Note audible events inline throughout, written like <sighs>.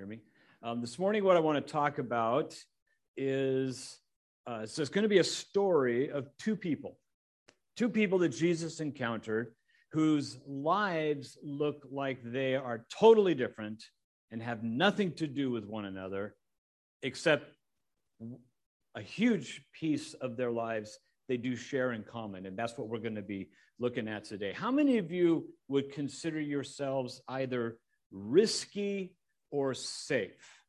hear me. Um, this morning, what I want to talk about is uh, so it's going to be a story of two people, two people that Jesus encountered whose lives look like they are totally different and have nothing to do with one another, except a huge piece of their lives they do share in common. And that's what we're going to be looking at today. How many of you would consider yourselves either risky or safe?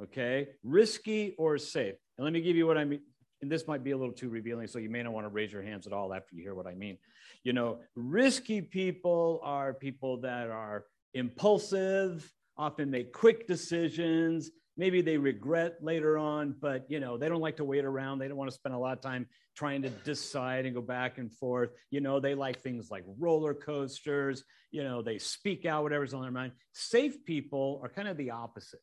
Okay, risky or safe. And let me give you what I mean. And this might be a little too revealing, so you may not want to raise your hands at all after you hear what I mean. You know, risky people are people that are impulsive, often make quick decisions, maybe they regret later on, but you know, they don't like to wait around. They don't want to spend a lot of time trying to decide and go back and forth. You know, they like things like roller coasters, you know, they speak out whatever's on their mind. Safe people are kind of the opposite.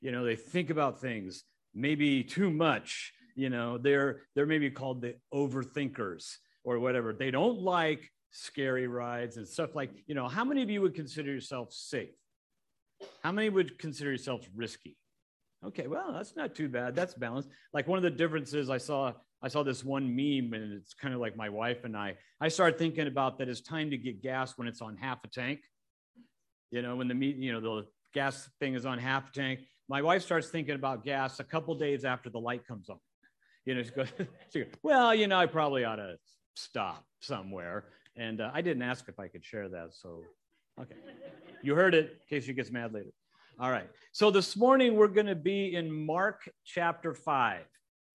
You know, they think about things maybe too much. You know, they're they're maybe called the overthinkers or whatever. They don't like scary rides and stuff like, you know, how many of you would consider yourself safe? How many would consider yourselves risky? Okay, well, that's not too bad. That's balanced. Like one of the differences I saw, I saw this one meme, and it's kind of like my wife and I. I started thinking about that it's time to get gas when it's on half a tank. You know, when the meat, you know, the gas thing is on half a tank. My wife starts thinking about gas a couple days after the light comes on. You know, she goes, <laughs> she goes "Well, you know, I probably ought to stop somewhere." And uh, I didn't ask if I could share that, so okay. You heard it. In case she gets mad later. All right. So this morning we're going to be in Mark chapter 5.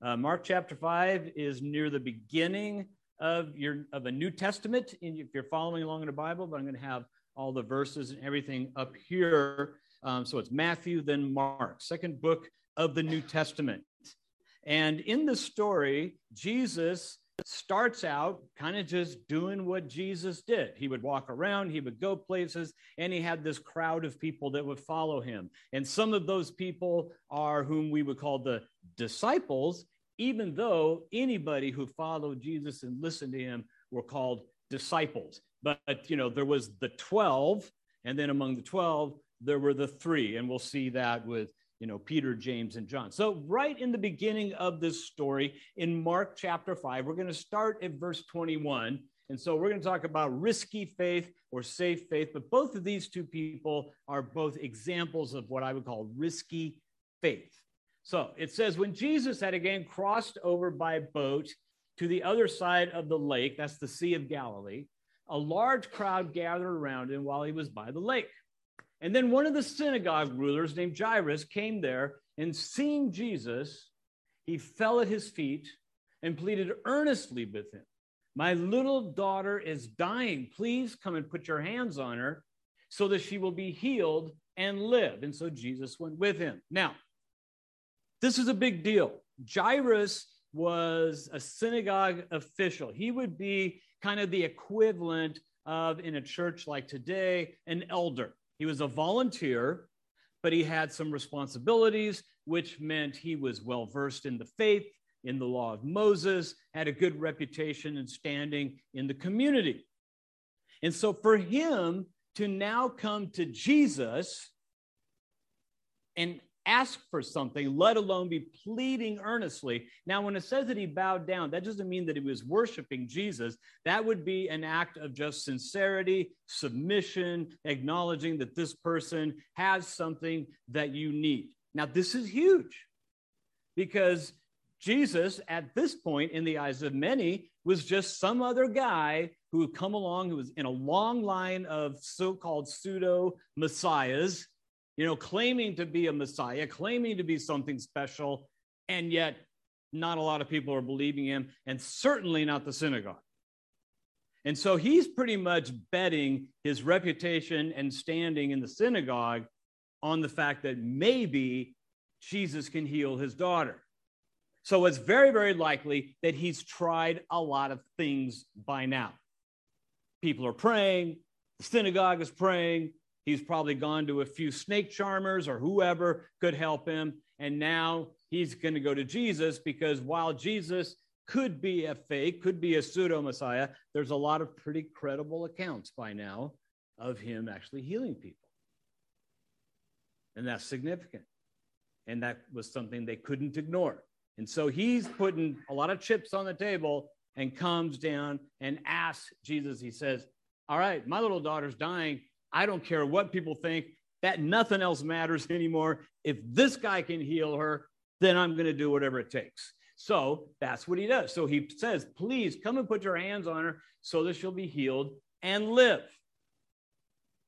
Uh, Mark chapter 5 is near the beginning of your of a New Testament if you're following along in the Bible, but I'm going to have all the verses and everything up here. Um, so it's Matthew, then Mark, second book of the New Testament. And in the story, Jesus starts out kind of just doing what Jesus did. He would walk around, he would go places, and he had this crowd of people that would follow him. And some of those people are whom we would call the disciples, even though anybody who followed Jesus and listened to him were called disciples. But, you know, there was the 12, and then among the 12, there were the three. And we'll see that with you know, Peter, James, and John. So, right in the beginning of this story in Mark chapter 5, we're going to start at verse 21. And so, we're going to talk about risky faith or safe faith. But both of these two people are both examples of what I would call risky faith. So, it says, when Jesus had again crossed over by boat to the other side of the lake, that's the Sea of Galilee, a large crowd gathered around him while he was by the lake. And then one of the synagogue rulers named Jairus came there, and seeing Jesus, he fell at his feet and pleaded earnestly with him. My little daughter is dying. Please come and put your hands on her so that she will be healed and live. And so Jesus went with him. Now, this is a big deal. Jairus was a synagogue official. He would be kind of the equivalent of, in a church like today, an elder. He was a volunteer, but he had some responsibilities, which meant he was well versed in the faith, in the law of Moses, had a good reputation and standing in the community. And so for him to now come to Jesus and ask for something, let alone be pleading earnestly. Now, when it says that he bowed down, that doesn't mean that he was worshiping Jesus. That would be an act of just sincerity, submission, acknowledging that this person has something that you need. Now, this is huge because Jesus, at this point, in the eyes of many, was just some other guy who had come along who was in a long line of so called pseudo messiahs you know, claiming to be a Messiah, claiming to be something special, and yet not a lot of people are believing him, and certainly not the synagogue. And so he's pretty much betting his reputation and standing in the synagogue on the fact that maybe Jesus can heal his daughter. So it's very, very likely that he's tried a lot of things by now. People are praying, the synagogue is praying, He's probably gone to a few snake charmers or whoever could help him. And now he's going to go to Jesus because while Jesus could be a fake, could be a pseudo Messiah, there's a lot of pretty credible accounts by now of him actually healing people. And that's significant. And that was something they couldn't ignore. And so he's putting a lot of chips on the table and comes down and asks Jesus, he says, All right, my little daughter's dying. I don't care what people think. That nothing else matters anymore. If this guy can heal her, then I'm going to do whatever it takes. So that's what he does. So he says, Please come and put your hands on her so that she'll be healed and live.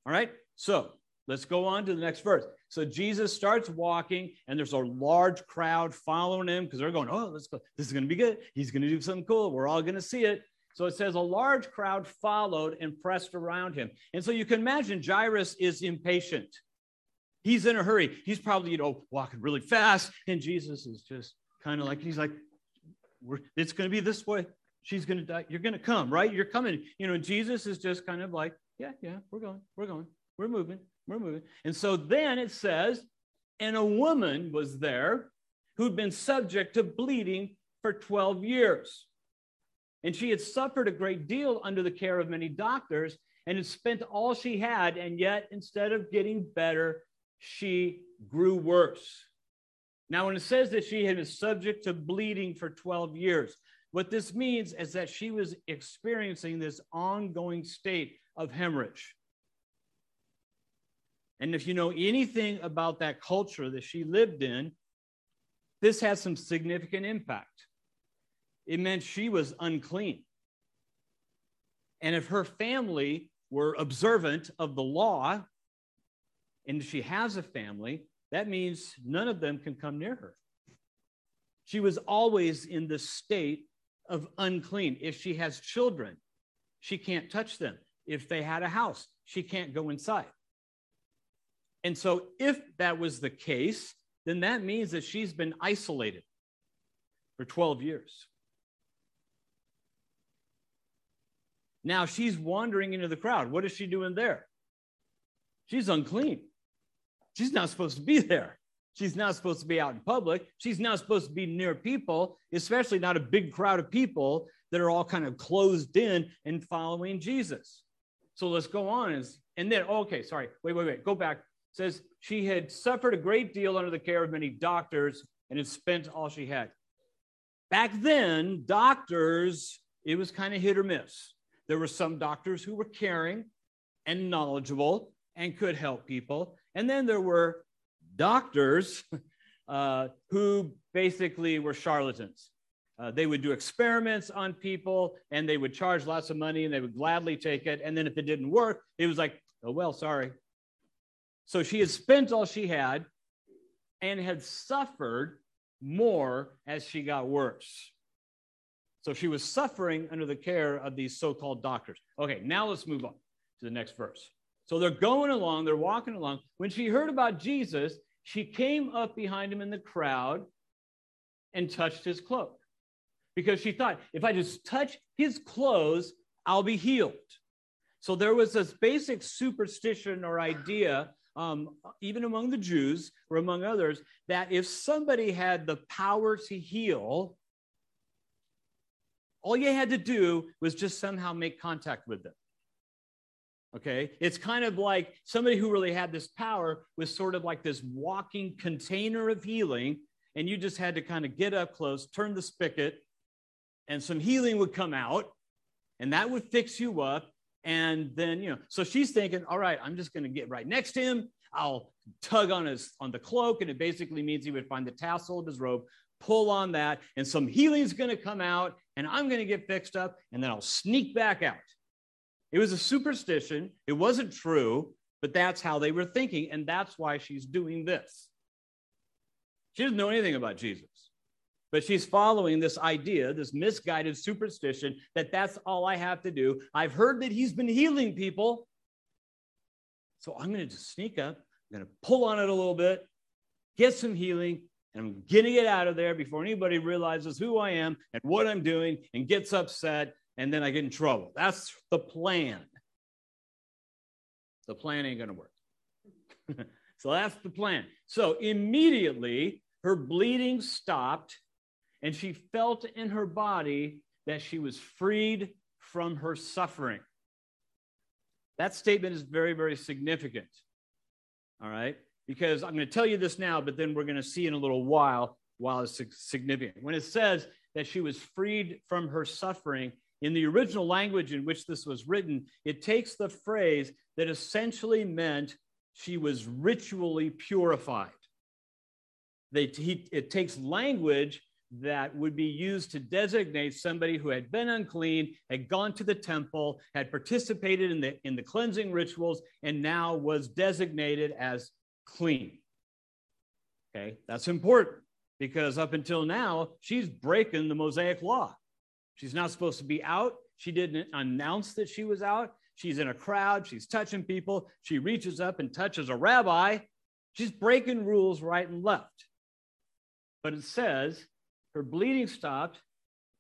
All right. So let's go on to the next verse. So Jesus starts walking, and there's a large crowd following him because they're going, Oh, let's go. This is going to be good. He's going to do something cool. We're all going to see it. So it says a large crowd followed and pressed around him. And so you can imagine Jairus is impatient. He's in a hurry. He's probably, you know, walking really fast. And Jesus is just kind of like, he's like, it's going to be this way. She's going to die. You're going to come, right? You're coming. You know, Jesus is just kind of like, yeah, yeah, we're going, we're going, we're moving, we're moving. And so then it says, and a woman was there who'd been subject to bleeding for 12 years. And she had suffered a great deal under the care of many doctors and had spent all she had. And yet, instead of getting better, she grew worse. Now, when it says that she had been subject to bleeding for 12 years, what this means is that she was experiencing this ongoing state of hemorrhage. And if you know anything about that culture that she lived in, this has some significant impact it meant she was unclean. And if her family were observant of the law, and she has a family, that means none of them can come near her. She was always in the state of unclean. If she has children, she can't touch them. If they had a house, she can't go inside. And so, if that was the case, then that means that she's been isolated for 12 years. Now she's wandering into the crowd. What is she doing there? She's unclean. She's not supposed to be there. She's not supposed to be out in public. She's not supposed to be near people, especially not a big crowd of people that are all kind of closed in and following Jesus. So let's go on. And then, okay, sorry, wait, wait, wait, go back. It says she had suffered a great deal under the care of many doctors and had spent all she had. Back then, doctors, it was kind of hit or miss. There were some doctors who were caring and knowledgeable and could help people. And then there were doctors <laughs> uh, who basically were charlatans. Uh, they would do experiments on people and they would charge lots of money and they would gladly take it. And then if it didn't work, it was like, oh, well, sorry. So she had spent all she had and had suffered more as she got worse. So she was suffering under the care of these so called doctors. Okay, now let's move on to the next verse. So they're going along, they're walking along. When she heard about Jesus, she came up behind him in the crowd and touched his cloak because she thought, if I just touch his clothes, I'll be healed. So there was this basic superstition or idea, um, even among the Jews or among others, that if somebody had the power to heal, all you had to do was just somehow make contact with them. Okay. It's kind of like somebody who really had this power was sort of like this walking container of healing. And you just had to kind of get up close, turn the spigot, and some healing would come out, and that would fix you up. And then, you know, so she's thinking, all right, I'm just going to get right next to him. I'll tug on his on the cloak, and it basically means he would find the tassel of his robe, pull on that, and some healing's going to come out, and I'm going to get fixed up, and then I'll sneak back out. It was a superstition. It wasn't true, but that's how they were thinking, and that's why she's doing this. She doesn't know anything about Jesus, but she's following this idea, this misguided superstition that that's all I have to do. I've heard that he's been healing people. So I'm going to just sneak up, I'm going to pull on it a little bit, get some healing, and I'm getting it out of there before anybody realizes who I am and what I'm doing and gets upset, and then I get in trouble. That's the plan. The plan ain't going to work. <laughs> so that's the plan. So immediately, her bleeding stopped, and she felt in her body that she was freed from her suffering. That statement is very, very significant. All right. Because I'm going to tell you this now, but then we're going to see in a little while while it's significant. When it says that she was freed from her suffering, in the original language in which this was written, it takes the phrase that essentially meant she was ritually purified. They, he, it takes language that would be used to designate somebody who had been unclean, had gone to the temple, had participated in the, in the cleansing rituals, and now was designated as clean. Okay, that's important because up until now, she's breaking the Mosaic law. She's not supposed to be out. She didn't announce that she was out. She's in a crowd. She's touching people. She reaches up and touches a rabbi. She's breaking rules right and left. But it says her bleeding stopped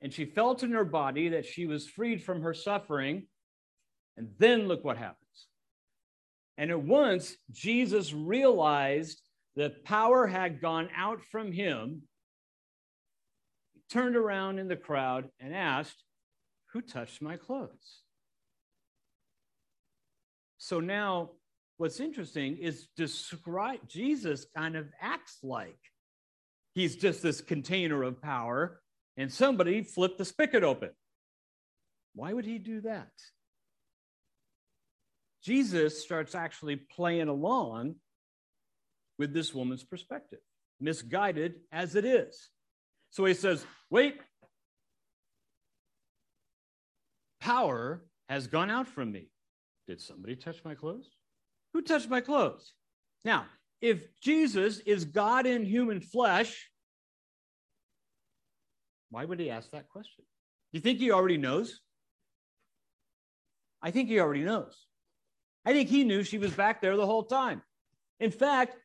and she felt in her body that she was freed from her suffering. And then look what happens. And at once, Jesus realized that power had gone out from him turned around in the crowd and asked, Who touched my clothes? So now, what's interesting is describe Jesus kind of acts like he's just this container of power, and somebody flipped the spigot open. Why would he do that? Jesus starts actually playing along with this woman's perspective, misguided as it is. So he says, Wait, power has gone out from me. Did somebody touch my clothes? Who touched my clothes? Now, if Jesus is God in human flesh, why would he ask that question? Do you think he already knows? I think he already knows. I think he knew she was back there the whole time. In fact,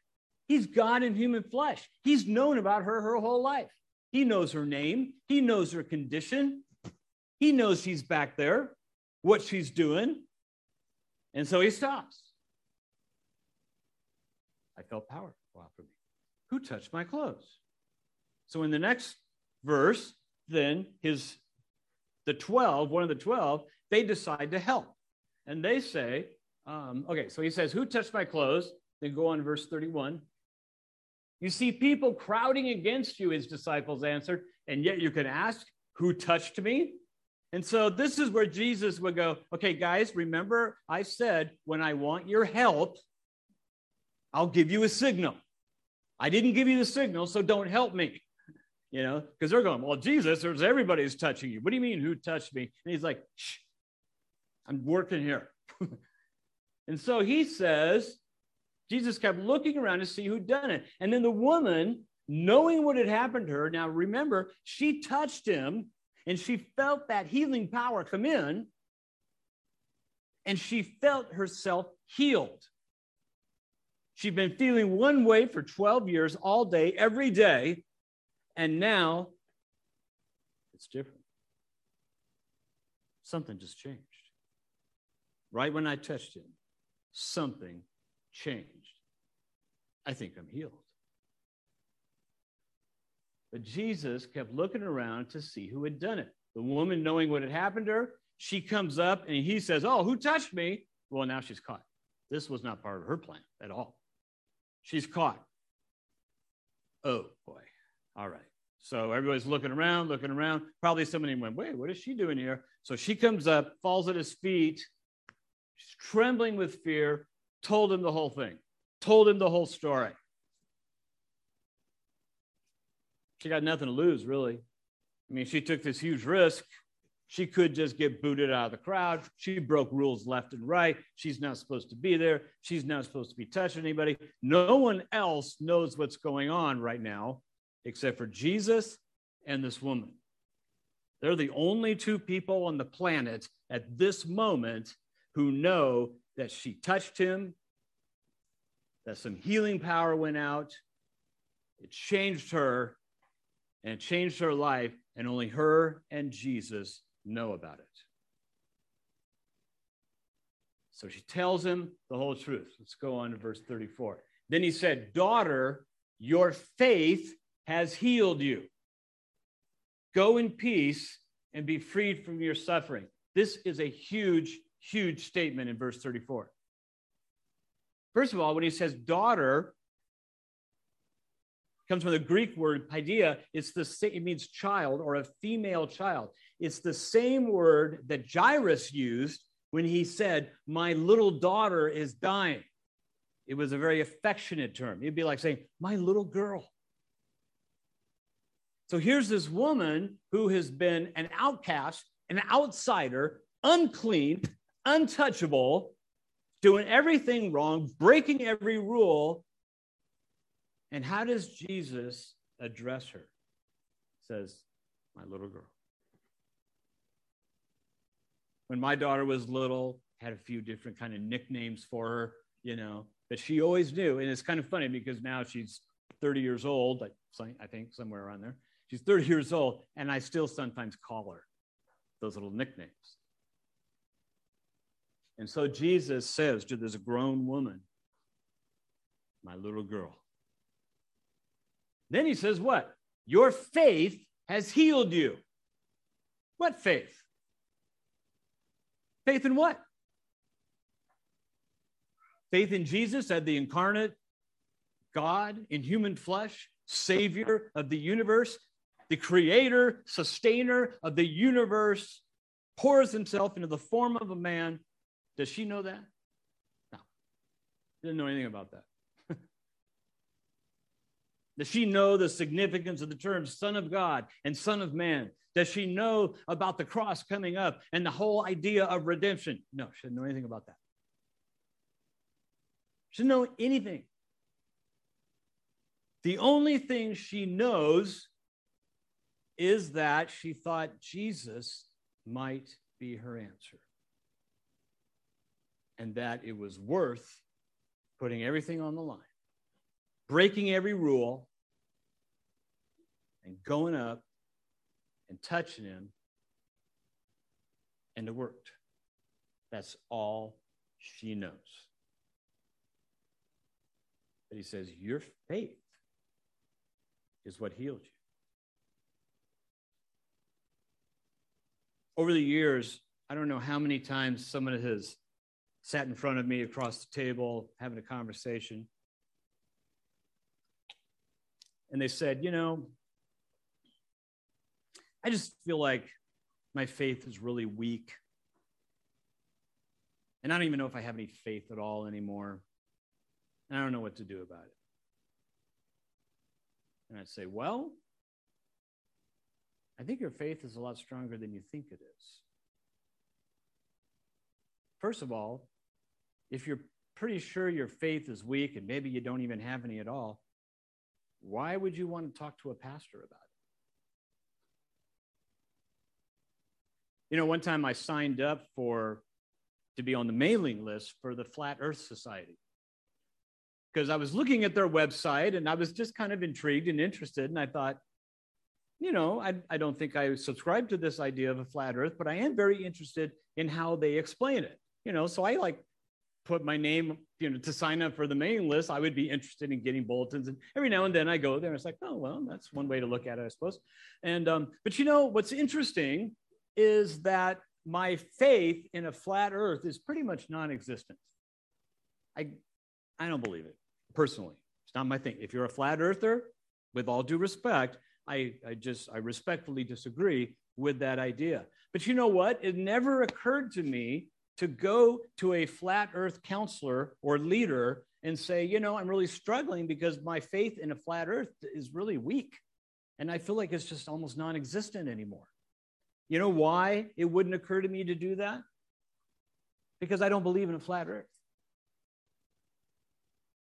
he's God in human flesh. He's known about her her whole life. He knows her name, he knows her condition, he knows she's back there, what she's doing. And so he stops. I felt power go out from me. Who touched my clothes? So in the next verse, then his the 12, one of the 12, they decide to help. And they say, um, okay, so he says, Who touched my clothes? Then go on verse 31. You see people crowding against you, his disciples answered, and yet you can ask, Who touched me? And so this is where Jesus would go, Okay, guys, remember I said, when I want your help, I'll give you a signal. I didn't give you the signal, so don't help me. <laughs> You know, because they're going, Well, Jesus, there's everybody's touching you. What do you mean, who touched me? And he's like, Shh, I'm working here. <laughs> and so he says, Jesus kept looking around to see who'd done it. And then the woman, knowing what had happened to her, now remember, she touched him and she felt that healing power come in and she felt herself healed. She'd been feeling one way for 12 years, all day, every day. And now it's different. Something just changed. Right when I touched him, something changed. I think I'm healed. But Jesus kept looking around to see who had done it. The woman, knowing what had happened to her, she comes up and he says, Oh, who touched me? Well, now she's caught. This was not part of her plan at all. She's caught. Oh, boy. All right. So everybody's looking around, looking around. Probably somebody went, Wait, what is she doing here? So she comes up, falls at his feet. She's trembling with fear, told him the whole thing told him the whole story. She got nothing to lose, really. I mean, she took this huge risk. She could just get booted out of the crowd. She broke rules left and right. She's not supposed to be there. She's not supposed to be touching anybody. No one else knows what's going on right now except for Jesus and this woman. They're the only two people on the planet at this moment who know that she touched him that some healing power went out. It changed her and it changed her life, and only her and Jesus know about it. So she tells him the whole truth. Let's go on to verse 34. Then he said, Daughter, your faith has healed you. Go in peace and be freed from your suffering. This is a huge, huge statement in verse 34. First of all, when he says daughter, comes from the Greek word paideia. It's the same, it means child or a female child. It's the same word that Jairus used when he said, My little daughter is dying. It was a very affectionate term. It'd be like saying, My little girl. So here's this woman who has been an outcast, an outsider, unclean, untouchable, doing everything wrong, breaking every rule. And how does Jesus address her? says, My little girl. When my daughter was little, had a few different kind of nicknames for her, you know, that she always knew. And it's kind of funny because now she's 30 years old, I think somewhere around there. She's 30 years old, and I still sometimes call her those little nicknames. And so Jesus says to this grown woman, My little girl. Then he says, What? Your faith has healed you. What faith? Faith in what? Faith in Jesus as the incarnate God in human flesh, Savior of the universe, the creator, sustainer of the universe, pours himself into the form of a man does she know that? No. She Didn't know anything about that. <laughs> Does she know the significance of the terms Son of God and Son of Man? Does she know about the cross coming up and the whole idea of redemption? No, she didn't know anything about that. She didn't know anything. The only thing she knows is that she thought Jesus might be her answer and that it was worth putting everything on the line, breaking every rule, and going up and touching him, and it worked. That's all she knows. But he says, Your faith is what healed you. Over the years, I don't know how many times someone has sat in front of me across the table having a conversation. And they said, You know, I just feel like my faith is really weak. And I don't even know if I have any faith at all anymore. And I don't know what to do about it. And I'd say, Well, I think your faith is a lot stronger than you think it is. First of all, if you're pretty sure your faith is weak and maybe you don't even have any at all, why would you want to talk to a pastor about it? You know, one time I signed up for to be on the mailing list for the Flat Earth Society because I was looking at their website and I was just kind of intrigued and interested. And I thought, you know, I, I don't think I subscribe to this idea of a flat earth, but I am very interested in how they explain it. You know, so I like put my name, you know, to sign up for the mailing list, I would be interested in getting bulletins. And every now and then I go there and it's like, oh, well, that's one way to look at it, I suppose. And, um, but you know, what's interesting is that my faith in a flat earth is pretty much non-existent. I, I don't believe it personally. It's not my thing. If you're a flat earther, with all due respect, I, I just, I respectfully disagree with that idea. But you know what? It never occurred to me to go to a flat earth counselor or leader and say, you know, I'm really struggling because my faith in a flat earth is really weak. And I feel like it's just almost non existent anymore. You know why it wouldn't occur to me to do that? Because I don't believe in a flat earth.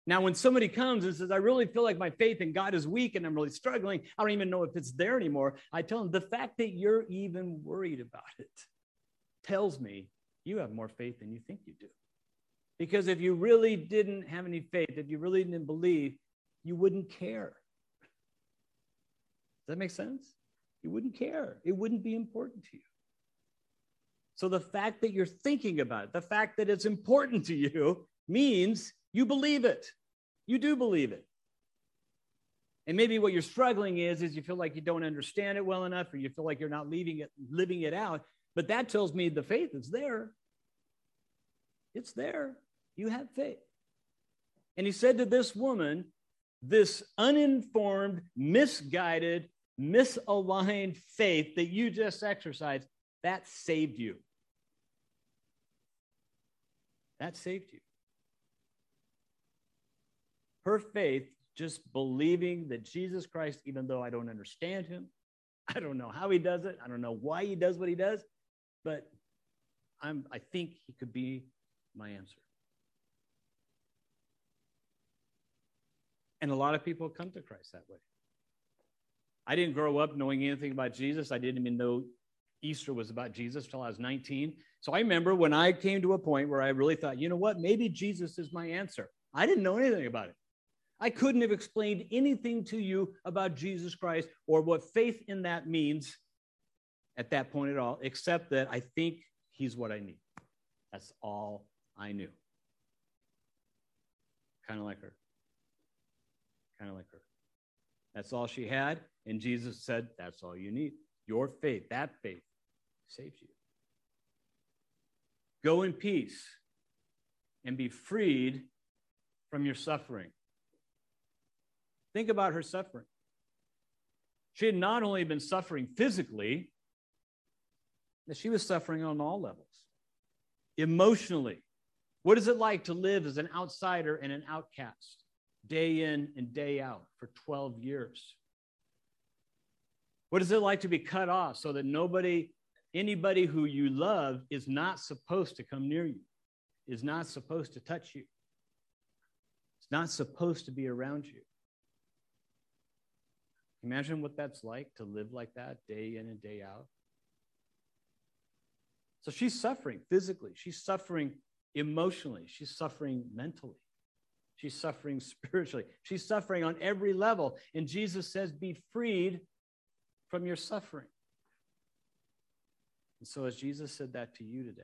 Now, when somebody comes and says, I really feel like my faith in God is weak and I'm really struggling, I don't even know if it's there anymore. I tell them the fact that you're even worried about it tells me you have more faith than you think you do. Because if you really didn't have any faith, if you really didn't believe, you wouldn't care. Does that make sense? You wouldn't care. It wouldn't be important to you. So the fact that you're thinking about it, the fact that it's important to you, means you believe it. You do believe it. And maybe what you're struggling is, is you feel like you don't understand it well enough, or you feel like you're not leaving it, living it out. But that tells me the faith is there. It's there. You have faith. And he said to this woman, this uninformed, misguided, misaligned faith that you just exercised, that saved you. That saved you. Her faith, just believing that Jesus Christ, even though I don't understand him, <laughs> I don't know how he does it, I don't know why he does what he does, but I'm, I think he could be my answer. And a lot of people come to Christ that way. I didn't grow up knowing anything about Jesus. I didn't even know Easter was about Jesus until I was 19. So I remember when I came to a point where I really thought, you know what, maybe Jesus is my answer. I didn't know anything about it. I couldn't have explained anything to you about Jesus Christ or what faith in that means at that point at all, except that I think he's what I need. That's all I knew. Kind of like her. Kind of like her. That's all she had. And Jesus said, That's all you need. Your faith, that faith, saves you. Go in peace and be freed from your suffering. Think about her suffering. She had not only been suffering physically, that she was suffering on all levels. Emotionally, what is it like to live as an outsider and an outcast, day in and day out for 12 years? What is it like to be cut off so that nobody, anybody who you love, is not supposed to come near you, is not supposed to touch you, it's not supposed to be around you? Imagine what that's like to live like that day in and day out. So she's suffering physically, she's suffering emotionally, she's suffering mentally, she's suffering <laughs> spiritually, she's suffering on every level. And Jesus says, Be freed from your suffering. And so, as Jesus said that to you today,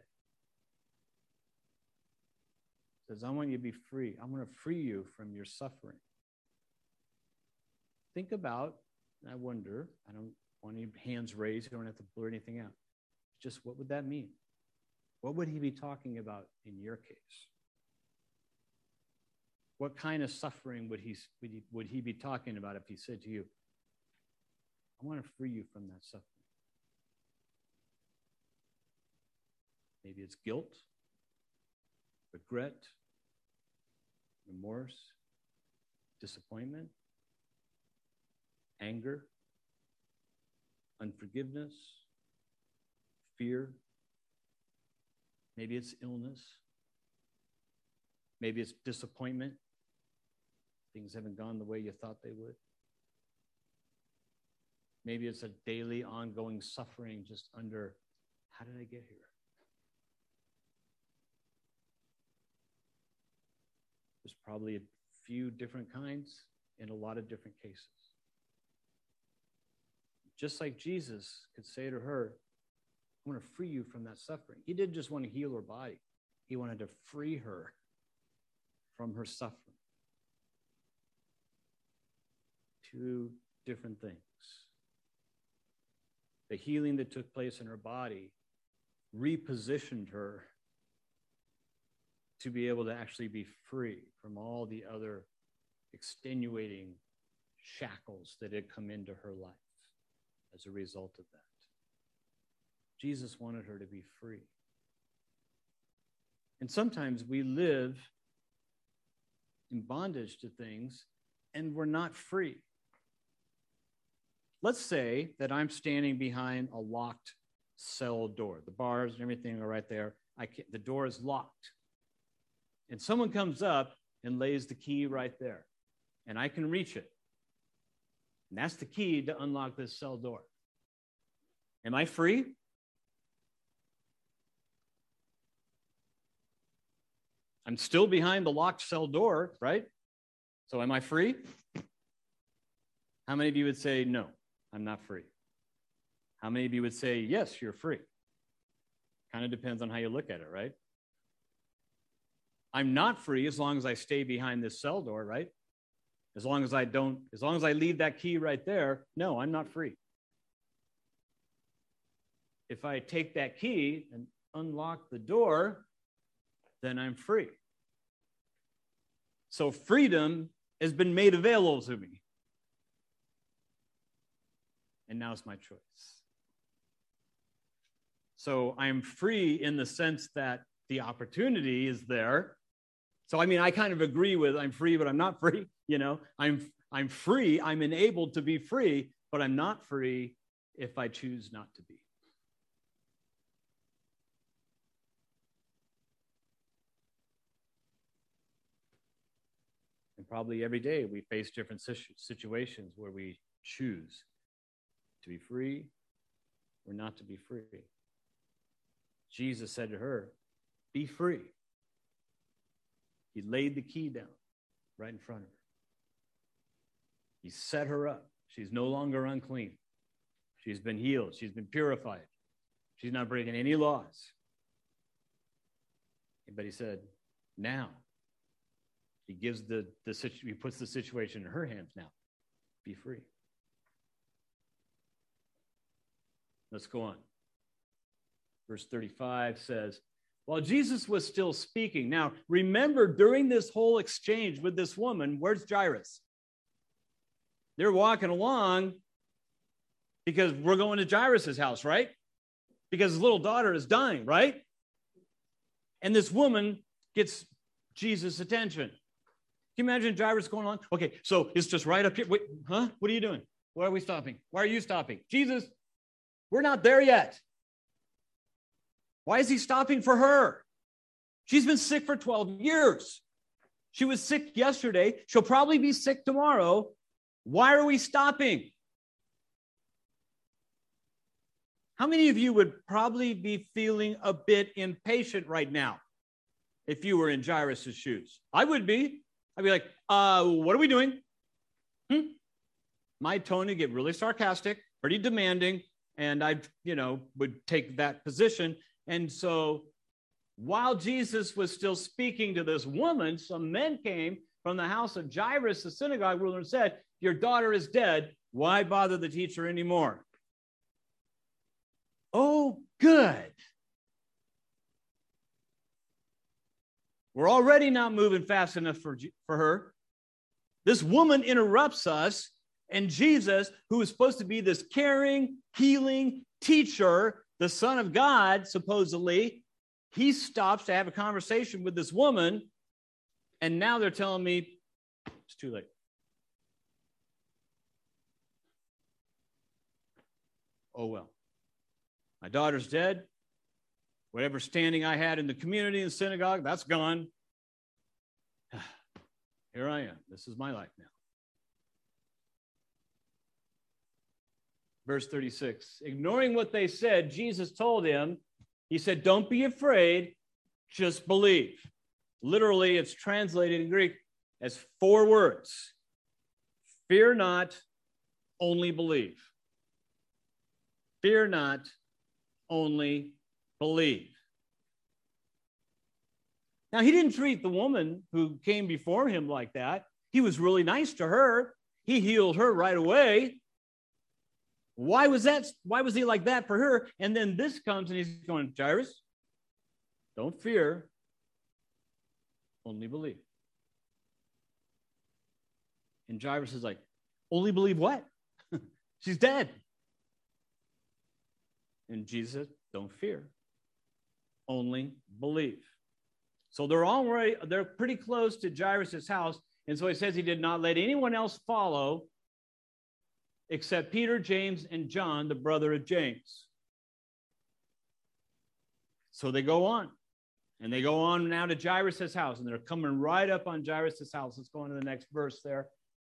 says, I want you to be free. I want to free you from your suffering. Think about I wonder, I don't want any hands raised, you don't have to blur anything out. Just what would that mean? What would he be talking about in your case? What kind of suffering would he, would he, would he be talking about if he said to you, I want to free you from that suffering? Maybe it's guilt, regret, remorse, disappointment anger, unforgiveness, fear. Maybe it's illness. Maybe it's disappointment. Things haven't gone the way you thought they would. Maybe it's a daily ongoing suffering just under how did I get here? There's probably a few different kinds in a lot of different cases just like Jesus could say to her, Want to free you from that suffering. He didn't just want to heal her body, he wanted to free her from her suffering. Two different things. The healing that took place in her body repositioned her to be able to actually be free from all the other extenuating shackles that had come into her life as a result of that. Jesus wanted her to be free. And sometimes we live in bondage to things and we're not free. Let's say that I'm standing behind a locked cell door. The bars and everything are right there. I can't, the door is locked. And someone comes up and lays the key right there. And I can reach it. And that's the key to unlock this cell door. Am I free? I'm still behind the locked cell door, right? So am I free? How many of you would say, no, I'm not free? How many of you would say, yes, you're free? Kind of depends on how you look at it, right? I'm not free as long as I stay behind this cell door, right? As long as I don't, as long as I leave that key right there, no, I'm not free. If I take that key and unlock the door, then I'm free. So freedom has been made available to me. And now it's my choice. So I'm free in the sense that the opportunity is there. So I mean, I kind of agree with I'm free, but I'm not <laughs> free. You know, I'm I'm free. I'm enabled to be free, but I'm not free if I choose not to be. Probably every day we face different situations where we choose to be free or not to be free. Jesus said to her, Be free. He laid the key down right in front of her. He set her up. She's no longer unclean. She's been healed. She's been purified. She's not breaking any laws. But he said, Now he gives the, the he puts the situation in her hands now. Be free. Let's go on. Verse 35 says, while Jesus was still speaking, now remember during this whole exchange with this woman, where's Jairus? They're walking along because we're going to Jairus's house, right? Because his little daughter is dying, right? And this woman gets Jesus' attention. You imagine Jairus going on? Okay, so it's just right up here. Wait, huh? What are you doing? Why are we stopping? Why are you stopping? Jesus, we're not there yet. Why is he stopping for her? She's been sick for 12 years. She was sick yesterday. She'll probably be sick tomorrow. Why are we stopping? How many of you would probably be feeling a bit impatient right now if you were in Jairus' shoes? I would be. I'd be like, uh, what are we doing? Hmm? My tone would get really sarcastic, pretty demanding, and I, you know, would take that position. And so while Jesus was still speaking to this woman, some men came from the house of Jairus, the synagogue ruler, and said, Your daughter is dead. Why bother the teacher anymore? Oh, good. We're already not moving fast enough for, for her. This woman interrupts us, and Jesus, who is supposed to be this caring, healing teacher, the Son of God, supposedly, he stops to have a conversation with this woman, and now they're telling me it's too late. Oh well. My daughter's dead. Whatever standing I had in the community and synagogue, that's gone. <sighs> Here I am. This is my life now. Verse 36 Ignoring what they said, Jesus told him, He said, Don't be afraid, just believe. Literally, it's translated in Greek as four words Fear not, only believe. Fear not, only believe. Now, he didn't treat the woman who came before him like that. He was really nice to her. He healed her right away. Why was that? Why was he like that for her? And then this comes and he's going, Jairus, don't fear, only believe. And Jairus is like, only believe what? <laughs> She's dead. And Jesus don't fear, only believe. So they're already, they're pretty close to Jairus' house. And so he says he did not let anyone else follow except Peter, James, and John, the brother of James. So they go on. And they go on now to Jairus' house, and they're coming right up on Jairus' house. Let's go on to the next verse there.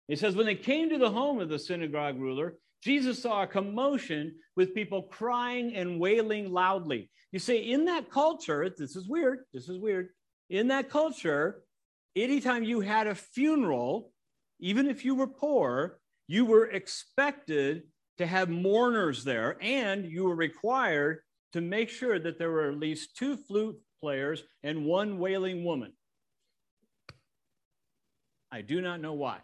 It says, When they came to the home of the synagogue ruler, Jesus saw a commotion with people crying and wailing loudly. You see, in that culture, this is weird. This is weird. In that culture, anytime you had a funeral, even if you were poor, you were expected to have mourners there, and you were required to make sure that there were at least two flute players and one wailing woman. I do not know why.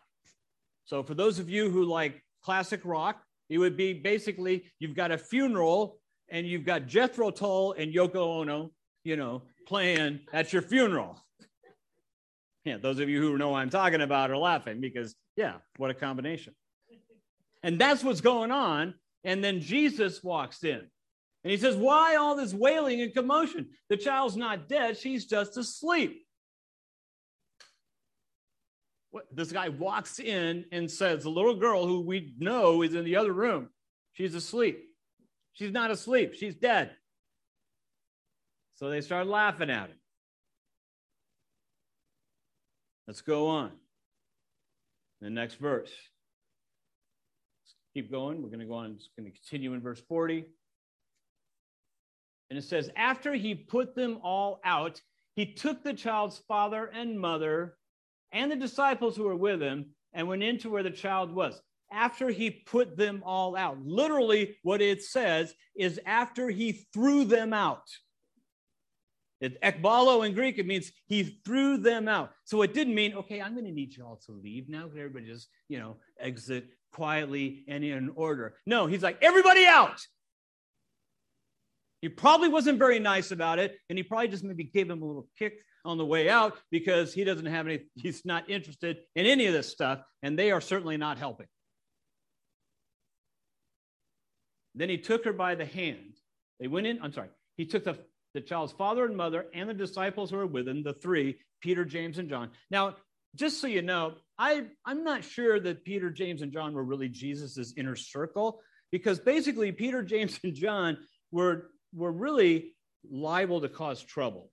So, for those of you who like classic rock, it would be basically you've got a funeral and you've got Jethro Tull and Yoko Ono, you know, playing at your funeral. Yeah, those of you who know what I'm talking about are laughing because, yeah, what a combination. And that's what's going on. And then Jesus walks in and he says, Why all this wailing and commotion? The child's not dead, she's just asleep. This guy walks in and says, The little girl who we know is in the other room, she's asleep. She's not asleep, she's dead. So they start laughing at him. Let's go on. The next verse. Let's keep going. We're going to go on. It's going to continue in verse 40. And it says, After he put them all out, he took the child's father and mother and the disciples who were with him and went into where the child was. After he put them all out. Literally, what it says is after he threw them out. It, ekbalo in Greek, it means he threw them out. So it didn't mean, okay, I'm going to need you all to leave now. Can everybody just, you know, exit quietly and in order? No, he's like, everybody out. He probably wasn't very nice about it, and he probably just maybe gave him a little kick on the way out because he doesn't have any, <laughs> he's not interested in any of this stuff, and they are certainly not helping. Then he took her by the hand. They went in, I'm sorry, he took the the child's father and mother, and the disciples who were with him, the three, Peter, James, and John. Now, just so you know, I, I'm not sure that Peter, James, and John were really Jesus's inner circle, because basically Peter, <laughs> James, and John were, were really liable to cause trouble.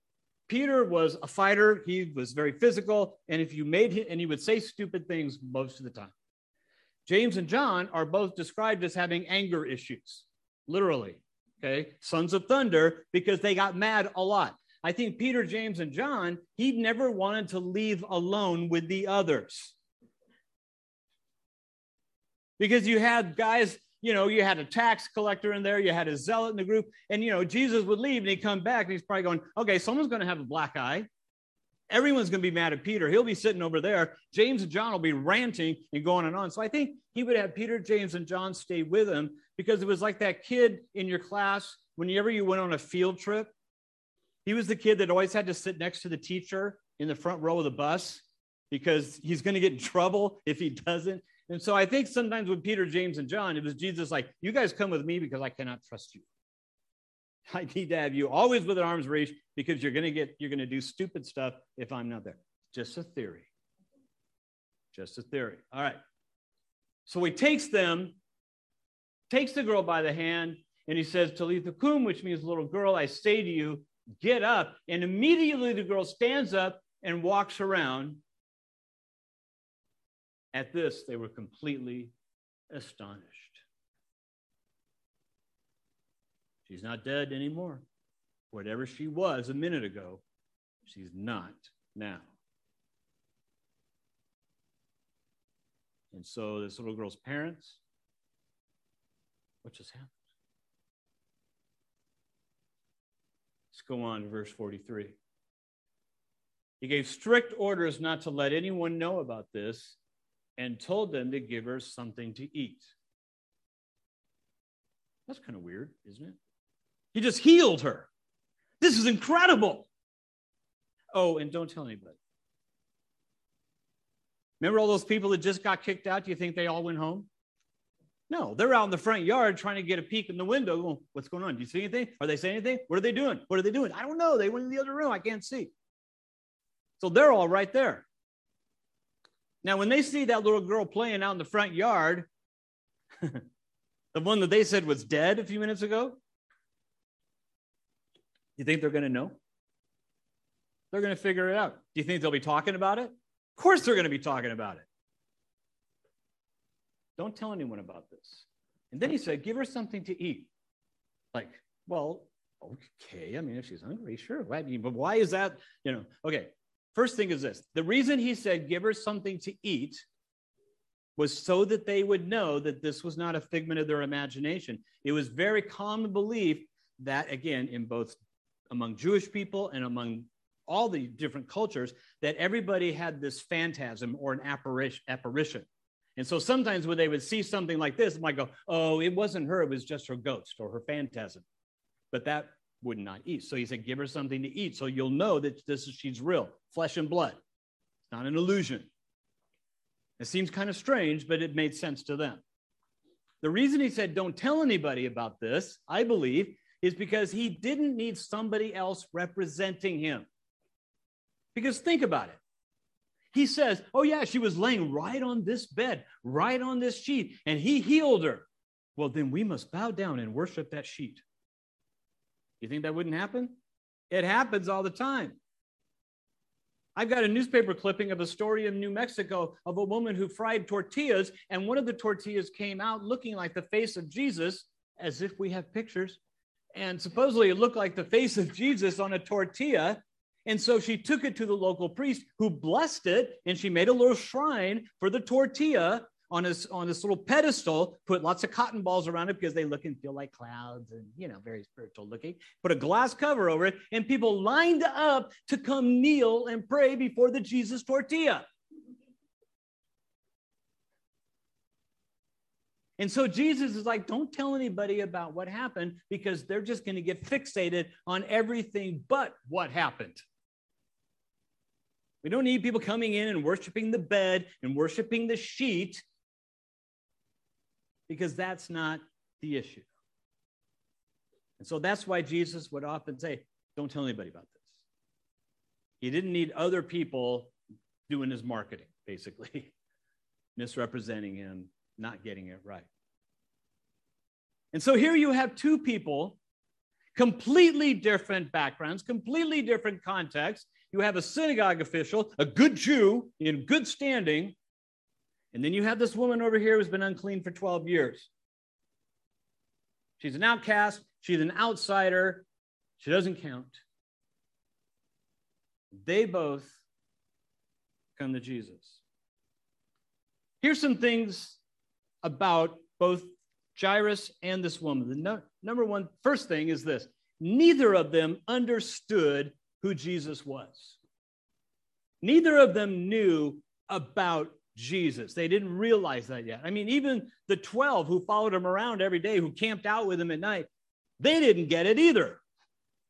Peter was a fighter, he was very physical, and if you made him, and he would say stupid things most of the time. James and John are both described as having anger issues, literally okay, sons of thunder, because they got mad a lot. I think Peter, James, and John, he never wanted to leave alone with the others. Because you had guys, you know, you had a tax collector in there, you had a zealot in the group, and, you know, Jesus would leave and he'd come back and he's probably going, okay, someone's going to have a black eye. Everyone's going to be mad at Peter. He'll be sitting over there. James and John will be ranting and going on and on. So I think he would have Peter, James, and John stay with him because it was like that kid in your class whenever you went on a field trip. He was the kid that always had to sit next to the teacher in the front row of the bus because he's going to get in trouble if he doesn't. And so I think sometimes with Peter, James, and John, it was Jesus like, you guys come with me because I cannot trust you. <laughs> I need to have you always within arm's reach because you're going to get, you're going to do stupid stuff if I'm not there. Just a theory. Just a theory. All right. So he takes them, takes the girl by the hand, and he says, Talitha kum, which means little girl, I say to you, get up. And immediately the girl stands up and walks around. At this, they were completely astonished. She's not dead anymore. Whatever she was a minute ago, she's not now. And so this little girl's parents, what just happened? Let's go on to verse 43. He gave strict orders not to let anyone know about this and told them to give her something to eat. That's kind of weird, isn't it? He just healed her. This is incredible. Oh, and don't tell anybody. Remember all those people that just got kicked out? Do you think they all went home? No, they're out in the front yard trying to get a peek in the window. What's going on? Do you see anything? Are they saying anything? What are they doing? What are they doing? I don't know. They went in the other room. I can't see. So they're all right there. Now, when they see that little girl playing out in the front yard, <laughs> the one that they said was dead a few minutes ago, you think they're going to know? They're going to figure it out. Do you think they'll be talking about it? Of course, they're going to be talking about it. Don't tell anyone about this. And then he said, Give her something to eat. Like, well, okay. I mean, if she's hungry, sure. Why, But why is that? You know, okay. First thing is this the reason he said, Give her something to eat was so that they would know that this was not a figment of their imagination. It was very common belief that, again, in both among Jewish people and among all the different cultures that everybody had this phantasm or an apparition. And so sometimes when they would see something like this, might go, oh, it wasn't her, it was just her ghost or her phantasm. But that would not eat. So he said, give her something to eat so you'll know that this is she's real, flesh and blood. It's not an illusion. It seems kind of strange, but it made sense to them. The reason he said, Don't tell anybody about this, I believe, is because he didn't need somebody else representing him. Because think about it. He says, Oh, yeah, she was laying right on this bed, right on this sheet, and he healed her. Well, then we must bow down and worship that sheet. You think that wouldn't happen? It happens all the time. I've got a newspaper clipping of a story in New Mexico of a woman who fried tortillas, and one of the tortillas came out looking like the face of Jesus, as if we have pictures. And supposedly it looked like the face of Jesus on a tortilla. And so she took it to the local priest who blessed it, and she made a little shrine for the tortilla on this on this little pedestal, put lots of cotton balls around it because they look and feel like clouds and you know very spiritual looking. Put a glass cover over it, and people lined up to come kneel and pray before the Jesus tortilla. And so Jesus is like, don't tell anybody about what happened because they're just going to get fixated on everything but what happened. We don't need people coming in and worshiping the bed and worshiping the sheet because that's not the issue. And so that's why Jesus would often say, Don't tell anybody about this. He didn't need other people doing his marketing, basically, <laughs> misrepresenting him, not getting it right. And so here you have two people, completely different backgrounds, completely different contexts. You have a synagogue official, a good Jew in good standing, and then you have this woman over here who's been unclean for 12 years. She's an outcast, she's an outsider, she doesn't count. They both come to Jesus. Here's some things about both Jairus and this woman. The no, number one, first thing is this neither of them understood who Jesus was. Neither of them knew about Jesus. They didn't realize that yet. I mean, even the 12 who followed him around every day, who camped out with him at night, they didn't get it either.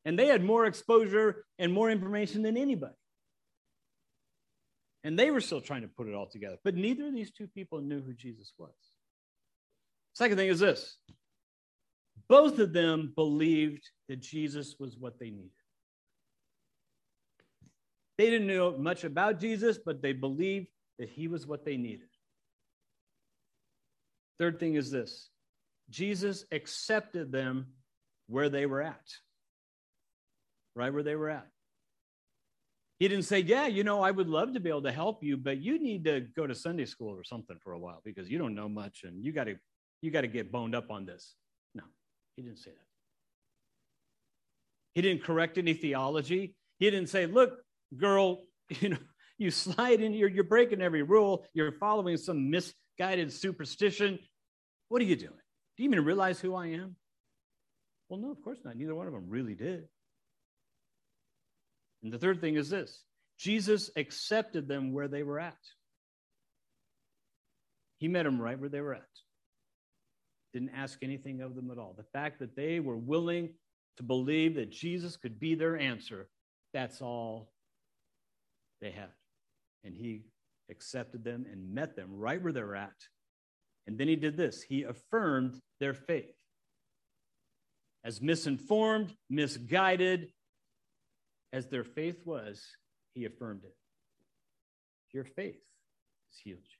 And they had more exposure and more information than anybody. And they were still trying to put it all together. But neither of these two people knew who Jesus was. Second thing is this both of them believed that Jesus was what they needed. They didn't know much about Jesus, but they believed that he was what they needed. Third thing is this Jesus accepted them where they were at, right where they were at. He didn't say, Yeah, you know, I would love to be able to help you, but you need to go to Sunday school or something for a while because you don't know much and you got to you got to get boned up on this. No, he didn't say that. He didn't correct any theology. He didn't say, Look, girl, <laughs> you know, you slide in, you're, you're breaking every rule, you're following some misguided superstition. What are you doing? Do you even realize who I am? Well, no, of course not. Neither one of them really did. And the third thing is this Jesus accepted them where they were at. He met them right where they were at. Didn't ask anything of them at all. The fact that they were willing to believe that Jesus could be their answer, that's all they had and he accepted them and met them right where they're at. And then he did this he affirmed their faith. As misinformed, misguided as their faith was, he affirmed it. Your faith has healed you.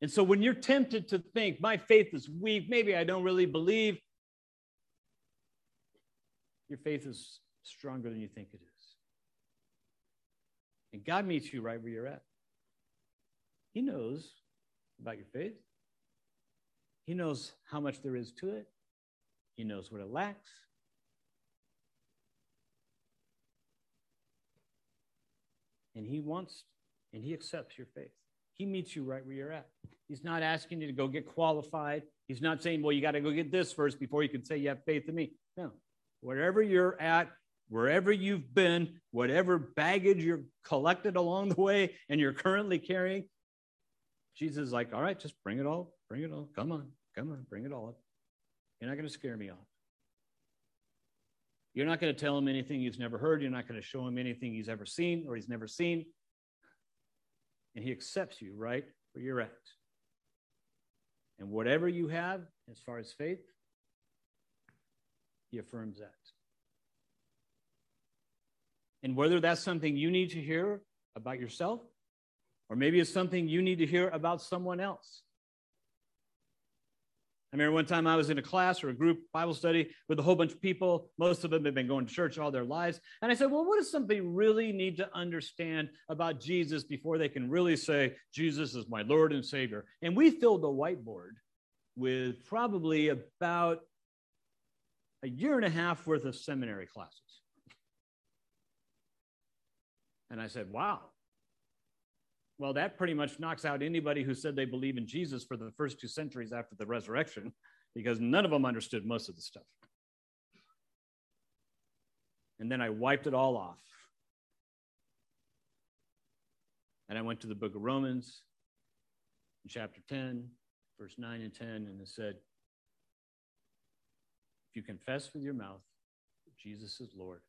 And so when you're tempted to think, my faith is weak, maybe I don't really believe, your faith is stronger than you think it is. And God meets you right where you're at. He knows about your faith, He knows how much there is to it, He knows what it lacks. And He wants and He accepts your faith. He meets you right where you're at. He's not asking you to go get qualified. He's not saying, well, you got to go get this first before you can say you have faith in me. No. Wherever you're at, wherever you've been, whatever baggage you're collected along the way and you're currently carrying, Jesus is like, all right, just bring it all, bring it all. Come on, come on, bring it all up. You're not going to scare me off. You're not going to tell him anything he's never heard. You're not going to show him anything he's ever seen or he's never seen. And he accepts you right where you're at. And whatever you have as far as faith, he affirms that. And whether that's something you need to hear about yourself, or maybe it's something you need to hear about someone else. I remember one time I was in a class or a group Bible study with a whole bunch of people. Most of them have been going to church all their lives. And I said, Well, what does somebody really need to understand about Jesus before they can really say, Jesus is my Lord and Savior? And we filled the whiteboard with probably about a year and a half worth of seminary classes. And I said, Wow. Well, that pretty much knocks out anybody who said they believe in Jesus for the first two centuries after the resurrection, because none of them understood most of the stuff. And then I wiped it all off. And I went to the book of Romans, chapter 10, verse 9 and 10, and it said, If you confess with your mouth that Jesus is Lord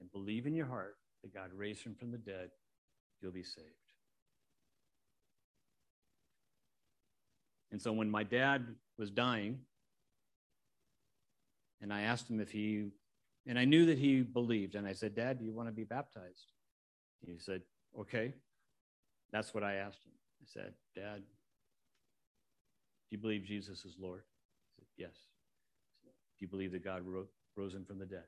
and believe in your heart that God raised him from the dead, you'll be saved. And so when my dad was dying, and I asked him if he, and I knew that he believed, and I said, Dad, do you want to be baptized? He said, Okay. That's what I asked him. I said, Dad, do you believe Jesus is Lord? He said, Yes. Said, do you believe that God rose him from the dead?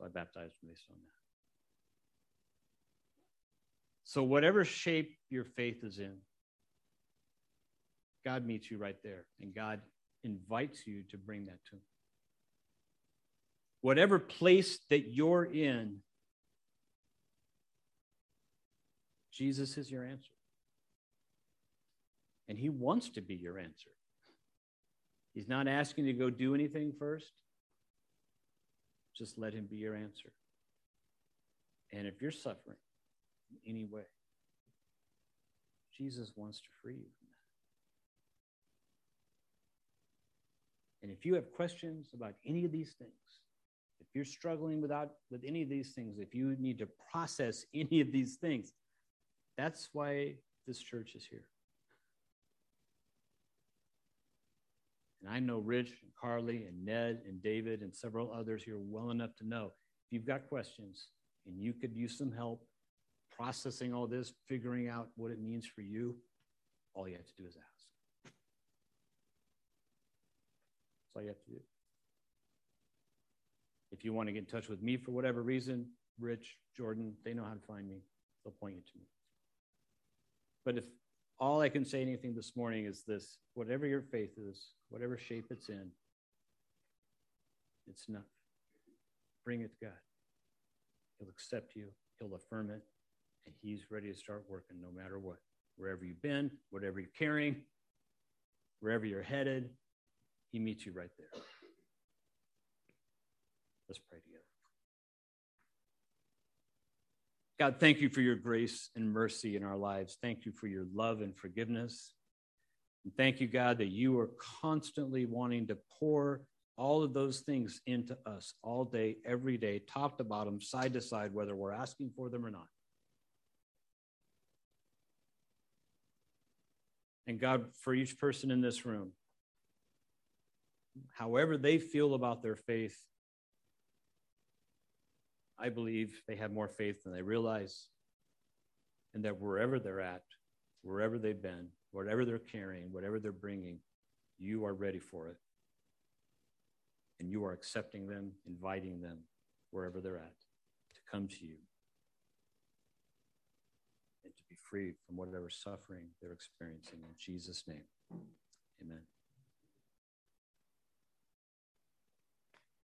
So I baptized based on that. So, whatever shape your faith is in, God meets you right there, and God invites you to bring that to Him. Whatever place that you're in, Jesus is your answer. And He wants to be your answer. He's not asking you to go do anything first. Just let Him be your answer. And if you're suffering in any way, Jesus wants to free you. And if you have questions about any of these things, if you're struggling without with any of these things, if you need to process <laughs> any of these things, that's why this church is here. And I know Rich and Carly and Ned and David and several others here well enough to know if you've got questions and you could use some help processing all this, figuring out what it means for you, all you have to do is ask. That's all you have to do. If you want to get in touch with me for whatever reason, Rich, Jordan, they know how to find me. They'll point you to me. But if all I can say anything this morning is this whatever your faith is, whatever shape it's in, it's enough. Bring it to God. He'll accept you, He'll affirm it, and He's ready to start working no matter what. Wherever you've been, whatever you're carrying, wherever you're headed, he meets you right there. Let's pray together. God, thank you for your grace and mercy in our lives. Thank you for your love and forgiveness. And thank you, God, that you are constantly wanting to pour all of those things into us all day, every day, top to bottom, side to side, whether we're asking for them or not. And God, for each person in this room, however they feel about their faith, I believe they have more faith than they realize. And that wherever they're at, wherever they've been, whatever they're carrying, whatever they're bringing, you are ready for it. And you are accepting them, inviting them wherever they're at to come to you and to be free from whatever suffering they're experiencing. In Jesus' name, amen.